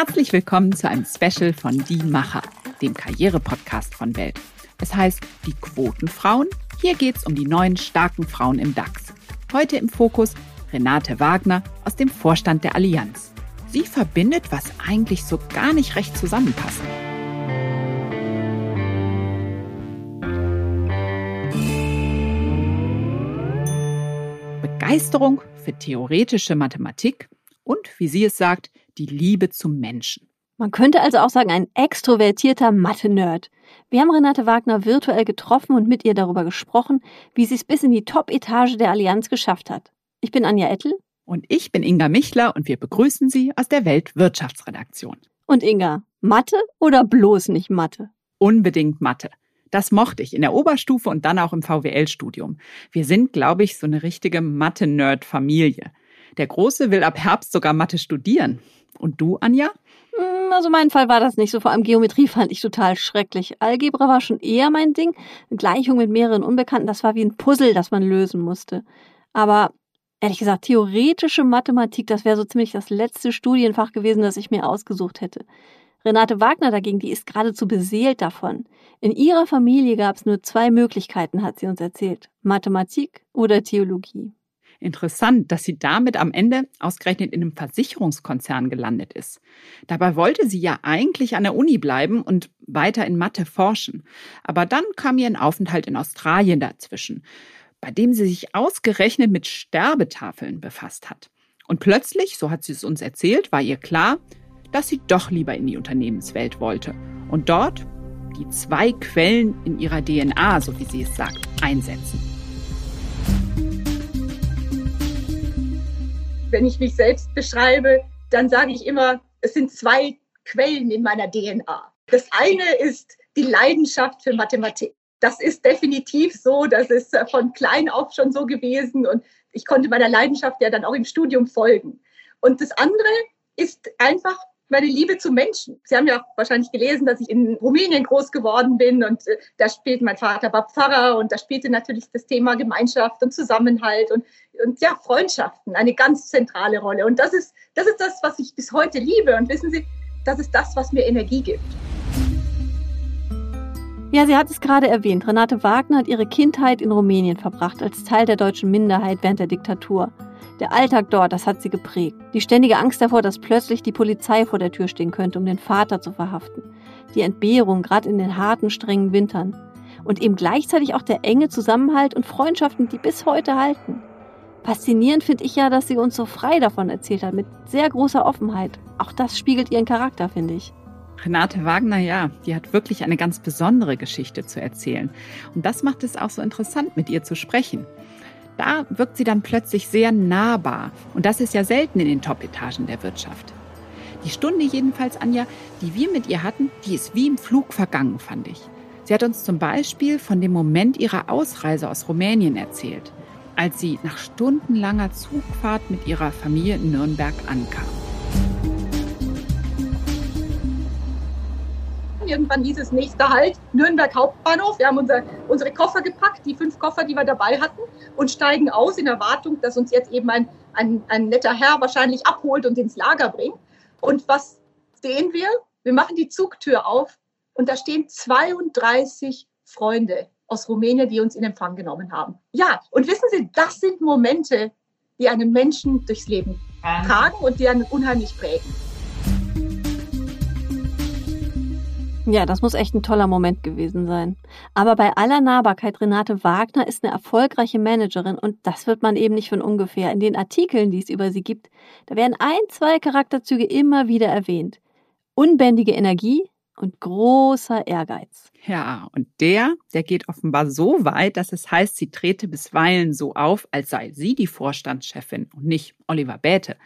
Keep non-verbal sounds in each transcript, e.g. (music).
Herzlich willkommen zu einem Special von Die Macher, dem Karriere-Podcast von Welt. Es heißt Die Quotenfrauen. Hier geht es um die neuen starken Frauen im DAX. Heute im Fokus Renate Wagner aus dem Vorstand der Allianz. Sie verbindet, was eigentlich so gar nicht recht zusammenpasst. Begeisterung für theoretische Mathematik und, wie sie es sagt, die Liebe zum Menschen. Man könnte also auch sagen, ein extrovertierter Mathe-Nerd. Wir haben Renate Wagner virtuell getroffen und mit ihr darüber gesprochen, wie sie es bis in die Top-Etage der Allianz geschafft hat. Ich bin Anja Ettel. Und ich bin Inga Michler und wir begrüßen Sie aus der Weltwirtschaftsredaktion. Und Inga, Mathe oder bloß nicht Mathe? Unbedingt Mathe. Das mochte ich in der Oberstufe und dann auch im VWL-Studium. Wir sind, glaube ich, so eine richtige Mathe-Nerd-Familie. Der Große will ab Herbst sogar Mathe studieren. Und du, Anja? Hm, also mein Fall war das nicht so. Vor allem Geometrie fand ich total schrecklich. Algebra war schon eher mein Ding. Gleichung mit mehreren Unbekannten, das war wie ein Puzzle, das man lösen musste. Aber ehrlich gesagt, theoretische Mathematik, das wäre so ziemlich das letzte Studienfach gewesen, das ich mir ausgesucht hätte. Renate Wagner dagegen, die ist geradezu beseelt davon. In ihrer Familie gab es nur zwei Möglichkeiten, hat sie uns erzählt. Mathematik oder Theologie. Interessant, dass sie damit am Ende ausgerechnet in einem Versicherungskonzern gelandet ist. Dabei wollte sie ja eigentlich an der Uni bleiben und weiter in Mathe forschen. Aber dann kam ihr ein Aufenthalt in Australien dazwischen, bei dem sie sich ausgerechnet mit Sterbetafeln befasst hat. Und plötzlich, so hat sie es uns erzählt, war ihr klar, dass sie doch lieber in die Unternehmenswelt wollte und dort die zwei Quellen in ihrer DNA, so wie sie es sagt, einsetzen. Wenn ich mich selbst beschreibe, dann sage ich immer, es sind zwei Quellen in meiner DNA. Das eine ist die Leidenschaft für Mathematik. Das ist definitiv so, das ist von klein auf schon so gewesen und ich konnte meiner Leidenschaft ja dann auch im Studium folgen. Und das andere ist einfach meine Liebe zu Menschen. Sie haben ja wahrscheinlich gelesen, dass ich in Rumänien groß geworden bin und äh, da spielte mein Vater war Pfarrer und da spielte natürlich das Thema Gemeinschaft und Zusammenhalt und, und ja, Freundschaften eine ganz zentrale Rolle. Und das ist, das ist das, was ich bis heute liebe. Und wissen Sie, das ist das, was mir Energie gibt. Ja, sie hat es gerade erwähnt. Renate Wagner hat ihre Kindheit in Rumänien verbracht, als Teil der deutschen Minderheit während der Diktatur. Der Alltag dort, das hat sie geprägt. Die ständige Angst davor, dass plötzlich die Polizei vor der Tür stehen könnte, um den Vater zu verhaften. Die Entbehrung, gerade in den harten, strengen Wintern. Und eben gleichzeitig auch der enge Zusammenhalt und Freundschaften, die bis heute halten. Faszinierend finde ich ja, dass sie uns so frei davon erzählt hat, mit sehr großer Offenheit. Auch das spiegelt ihren Charakter, finde ich. Renate Wagner, ja, die hat wirklich eine ganz besondere Geschichte zu erzählen. Und das macht es auch so interessant, mit ihr zu sprechen. Da wirkt sie dann plötzlich sehr nahbar. Und das ist ja selten in den Top-Etagen der Wirtschaft. Die Stunde jedenfalls, Anja, die wir mit ihr hatten, die ist wie im Flug vergangen, fand ich. Sie hat uns zum Beispiel von dem Moment ihrer Ausreise aus Rumänien erzählt, als sie nach stundenlanger Zugfahrt mit ihrer Familie in Nürnberg ankam. Irgendwann hieß es nächster Halt, Nürnberg Hauptbahnhof. Wir haben unser, unsere Koffer gepackt, die fünf Koffer, die wir dabei hatten, und steigen aus in Erwartung, dass uns jetzt eben ein, ein, ein netter Herr wahrscheinlich abholt und ins Lager bringt. Und was sehen wir? Wir machen die Zugtür auf und da stehen 32 Freunde aus Rumänien, die uns in Empfang genommen haben. Ja, und wissen Sie, das sind Momente, die einen Menschen durchs Leben tragen und die einen unheimlich prägen. Ja, das muss echt ein toller Moment gewesen sein. Aber bei aller Nahbarkeit, Renate Wagner ist eine erfolgreiche Managerin und das wird man eben nicht von ungefähr. In den Artikeln, die es über sie gibt, da werden ein, zwei Charakterzüge immer wieder erwähnt. Unbändige Energie und großer Ehrgeiz. Ja, und der, der geht offenbar so weit, dass es heißt, sie trete bisweilen so auf, als sei sie die Vorstandschefin und nicht Oliver Bäte.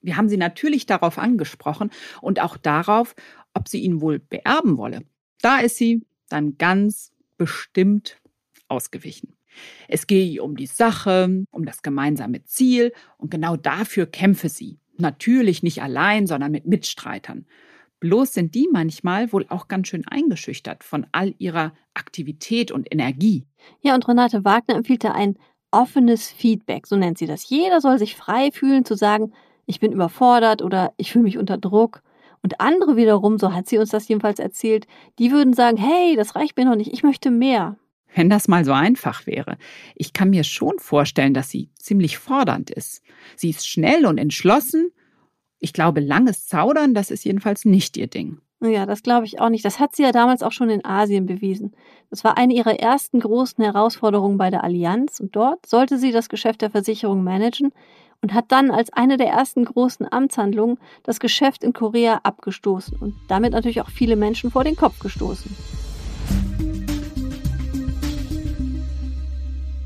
Wir haben sie natürlich darauf angesprochen und auch darauf, ob sie ihn wohl beerben wolle. Da ist sie dann ganz bestimmt ausgewichen. Es gehe ihr um die Sache, um das gemeinsame Ziel und genau dafür kämpfe sie. Natürlich nicht allein, sondern mit Mitstreitern. Bloß sind die manchmal wohl auch ganz schön eingeschüchtert von all ihrer Aktivität und Energie. Ja, und Renate Wagner empfiehlt da ein offenes Feedback, so nennt sie das. Jeder soll sich frei fühlen zu sagen, ich bin überfordert oder ich fühle mich unter Druck. Und andere wiederum, so hat sie uns das jedenfalls erzählt, die würden sagen, hey, das reicht mir noch nicht, ich möchte mehr. Wenn das mal so einfach wäre. Ich kann mir schon vorstellen, dass sie ziemlich fordernd ist. Sie ist schnell und entschlossen. Ich glaube, langes Zaudern, das ist jedenfalls nicht ihr Ding. Ja, das glaube ich auch nicht. Das hat sie ja damals auch schon in Asien bewiesen. Das war eine ihrer ersten großen Herausforderungen bei der Allianz und dort sollte sie das Geschäft der Versicherung managen und hat dann als eine der ersten großen Amtshandlungen das Geschäft in Korea abgestoßen und damit natürlich auch viele Menschen vor den Kopf gestoßen.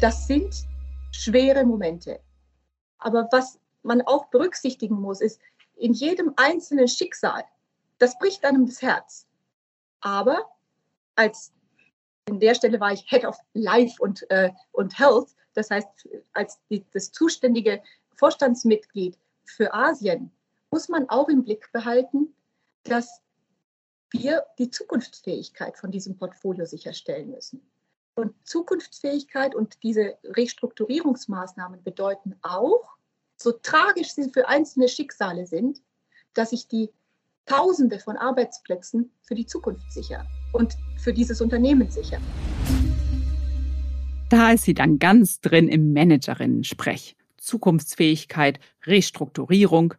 Das sind schwere Momente. Aber was man auch berücksichtigen muss, ist, in jedem einzelnen Schicksal das bricht einem das Herz. Aber als an der Stelle war ich Head of Life und, äh, und Health, das heißt, als die, das zuständige Vorstandsmitglied für Asien, muss man auch im Blick behalten, dass wir die Zukunftsfähigkeit von diesem Portfolio sicherstellen müssen. Und Zukunftsfähigkeit und diese Restrukturierungsmaßnahmen bedeuten auch, so tragisch sie für einzelne Schicksale sind, dass ich die Tausende von Arbeitsplätzen für die Zukunft sichern und für dieses Unternehmen sichern. Da ist sie dann ganz drin im Managerinnen-Sprech. Zukunftsfähigkeit, Restrukturierung.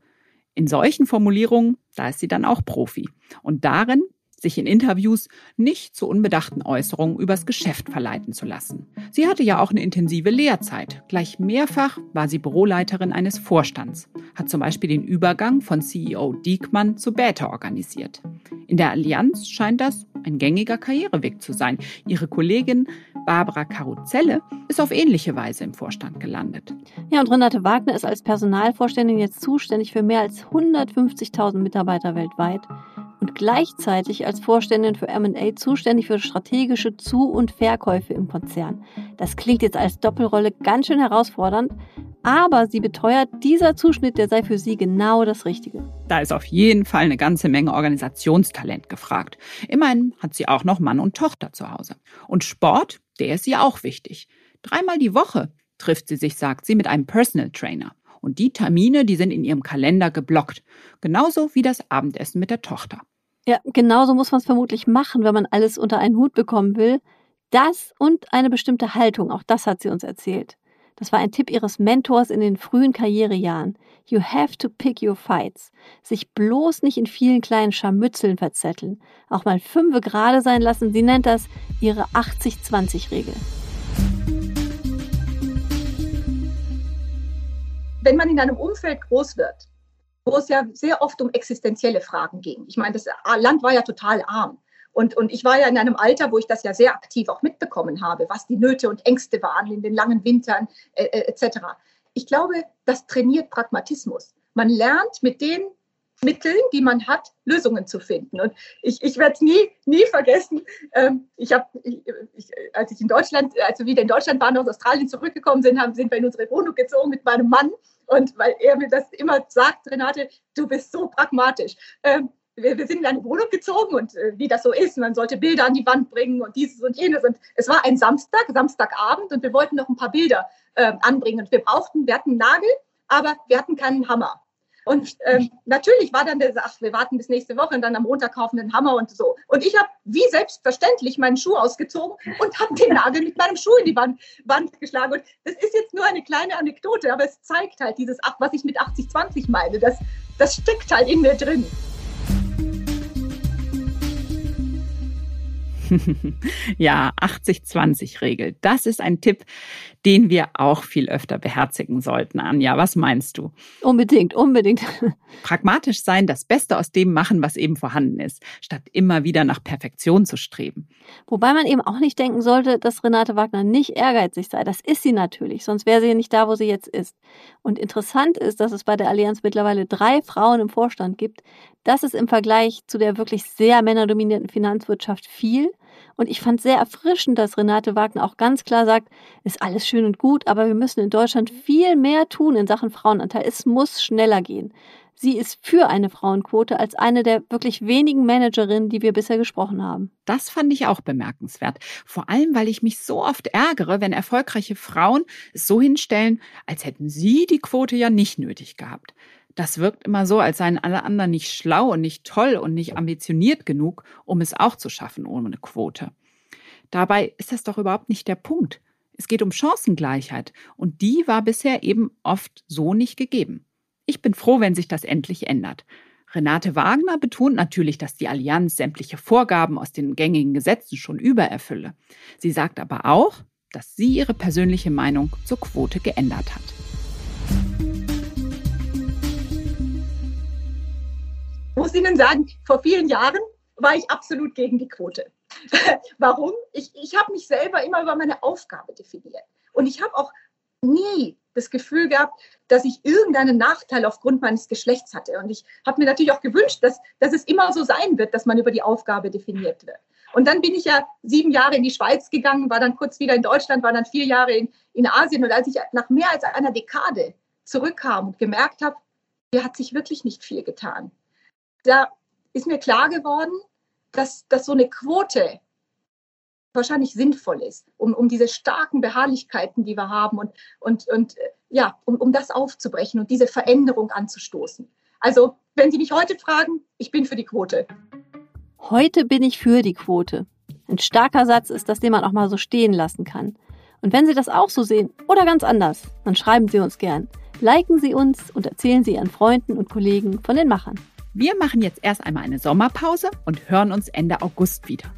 In solchen Formulierungen, da ist sie dann auch Profi. Und darin sich in Interviews nicht zu unbedachten Äußerungen übers Geschäft verleiten zu lassen. Sie hatte ja auch eine intensive Lehrzeit. Gleich mehrfach war sie Büroleiterin eines Vorstands, hat zum Beispiel den Übergang von CEO Diekmann zu Bäte organisiert. In der Allianz scheint das ein gängiger Karriereweg zu sein. Ihre Kollegin Barbara Karuzelle ist auf ähnliche Weise im Vorstand gelandet. Ja, und Renate Wagner ist als Personalvorständin jetzt zuständig für mehr als 150.000 Mitarbeiter weltweit und gleichzeitig als Vorständin für MA zuständig für strategische Zu- und Verkäufe im Konzern. Das klingt jetzt als Doppelrolle ganz schön herausfordernd, aber sie beteuert, dieser Zuschnitt, der sei für sie genau das Richtige. Da ist auf jeden Fall eine ganze Menge Organisationstalent gefragt. Immerhin hat sie auch noch Mann und Tochter zu Hause. Und Sport, der ist ihr auch wichtig. Dreimal die Woche trifft sie sich, sagt sie, mit einem Personal Trainer. Und die Termine, die sind in ihrem Kalender geblockt. Genauso wie das Abendessen mit der Tochter. Ja, genauso muss man es vermutlich machen, wenn man alles unter einen Hut bekommen will. Das und eine bestimmte Haltung, auch das hat sie uns erzählt. Das war ein Tipp ihres Mentors in den frühen Karrierejahren. You have to pick your fights. Sich bloß nicht in vielen kleinen Scharmützeln verzetteln. Auch mal fünfe gerade sein lassen. Sie nennt das ihre 80-20-Regel. Wenn man in einem Umfeld groß wird, wo es ja sehr oft um existenzielle Fragen ging. Ich meine, das Land war ja total arm. Und, und ich war ja in einem Alter, wo ich das ja sehr aktiv auch mitbekommen habe, was die Nöte und Ängste waren in den langen Wintern äh, äh etc. Ich glaube, das trainiert Pragmatismus. Man lernt mit den Mitteln, die man hat, Lösungen zu finden. Und ich, ich werde es nie, nie vergessen. Ähm, ich habe, als ich in Deutschland, als wir wieder in Deutschland waren, aus Australien zurückgekommen sind, haben, sind wir in unsere Wohnung gezogen mit meinem Mann. Und weil er mir das immer sagt, Renate, du bist so pragmatisch. Ähm, wir, wir, sind in eine Wohnung gezogen und äh, wie das so ist, man sollte Bilder an die Wand bringen und dieses und jenes. Und es war ein Samstag, Samstagabend und wir wollten noch ein paar Bilder äh, anbringen. Und wir brauchten, wir hatten einen Nagel, aber wir hatten keinen Hammer. Und ähm, natürlich war dann der, ach, wir warten bis nächste Woche und dann am Montag kaufen den Hammer und so. Und ich habe wie selbstverständlich meinen Schuh ausgezogen und habe den Nagel mit meinem Schuh in die Wand, Wand geschlagen. Und das ist jetzt nur eine kleine Anekdote, aber es zeigt halt dieses, ach, was ich mit 80-20 meine. Das, das steckt halt in mir drin. (laughs) ja, 80-20-Regel. Das ist ein Tipp, den wir auch viel öfter beherzigen sollten, Anja. Was meinst du? Unbedingt, unbedingt. Pragmatisch sein, das Beste aus dem machen, was eben vorhanden ist, statt immer wieder nach Perfektion zu streben. Wobei man eben auch nicht denken sollte, dass Renate Wagner nicht ehrgeizig sei. Das ist sie natürlich, sonst wäre sie ja nicht da, wo sie jetzt ist. Und interessant ist, dass es bei der Allianz mittlerweile drei Frauen im Vorstand gibt. Das ist im Vergleich zu der wirklich sehr männerdominierten Finanzwirtschaft viel. Und ich fand sehr erfrischend, dass Renate Wagner auch ganz klar sagt, ist alles schön und gut, aber wir müssen in Deutschland viel mehr tun in Sachen Frauenanteil. Es muss schneller gehen. Sie ist für eine Frauenquote als eine der wirklich wenigen Managerinnen, die wir bisher gesprochen haben. Das fand ich auch bemerkenswert. Vor allem, weil ich mich so oft ärgere, wenn erfolgreiche Frauen es so hinstellen, als hätten sie die Quote ja nicht nötig gehabt. Das wirkt immer so, als seien alle anderen nicht schlau und nicht toll und nicht ambitioniert genug, um es auch zu schaffen ohne eine Quote. Dabei ist das doch überhaupt nicht der Punkt. Es geht um Chancengleichheit und die war bisher eben oft so nicht gegeben. Ich bin froh, wenn sich das endlich ändert. Renate Wagner betont natürlich, dass die Allianz sämtliche Vorgaben aus den gängigen Gesetzen schon übererfülle. Sie sagt aber auch, dass sie ihre persönliche Meinung zur Quote geändert hat. Ich muss Ihnen sagen, vor vielen Jahren war ich absolut gegen die Quote. (laughs) Warum? Ich, ich habe mich selber immer über meine Aufgabe definiert. Und ich habe auch nie das Gefühl gehabt, dass ich irgendeinen Nachteil aufgrund meines Geschlechts hatte. Und ich habe mir natürlich auch gewünscht, dass, dass es immer so sein wird, dass man über die Aufgabe definiert wird. Und dann bin ich ja sieben Jahre in die Schweiz gegangen, war dann kurz wieder in Deutschland, war dann vier Jahre in, in Asien. Und als ich nach mehr als einer Dekade zurückkam und gemerkt habe, hier hat sich wirklich nicht viel getan, da ist mir klar geworden, dass, dass so eine Quote wahrscheinlich sinnvoll ist, um, um diese starken Beharrlichkeiten, die wir haben und, und, und äh, ja, um, um das aufzubrechen und diese Veränderung anzustoßen. Also, wenn Sie mich heute fragen, ich bin für die Quote. Heute bin ich für die Quote. Ein starker Satz ist das, den man auch mal so stehen lassen kann. Und wenn Sie das auch so sehen oder ganz anders, dann schreiben Sie uns gern. Liken Sie uns und erzählen Sie Ihren Freunden und Kollegen von den Machern. Wir machen jetzt erst einmal eine Sommerpause und hören uns Ende August wieder.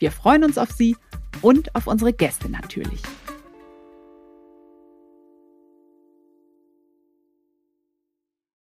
Wir freuen uns auf Sie und auf unsere Gäste natürlich.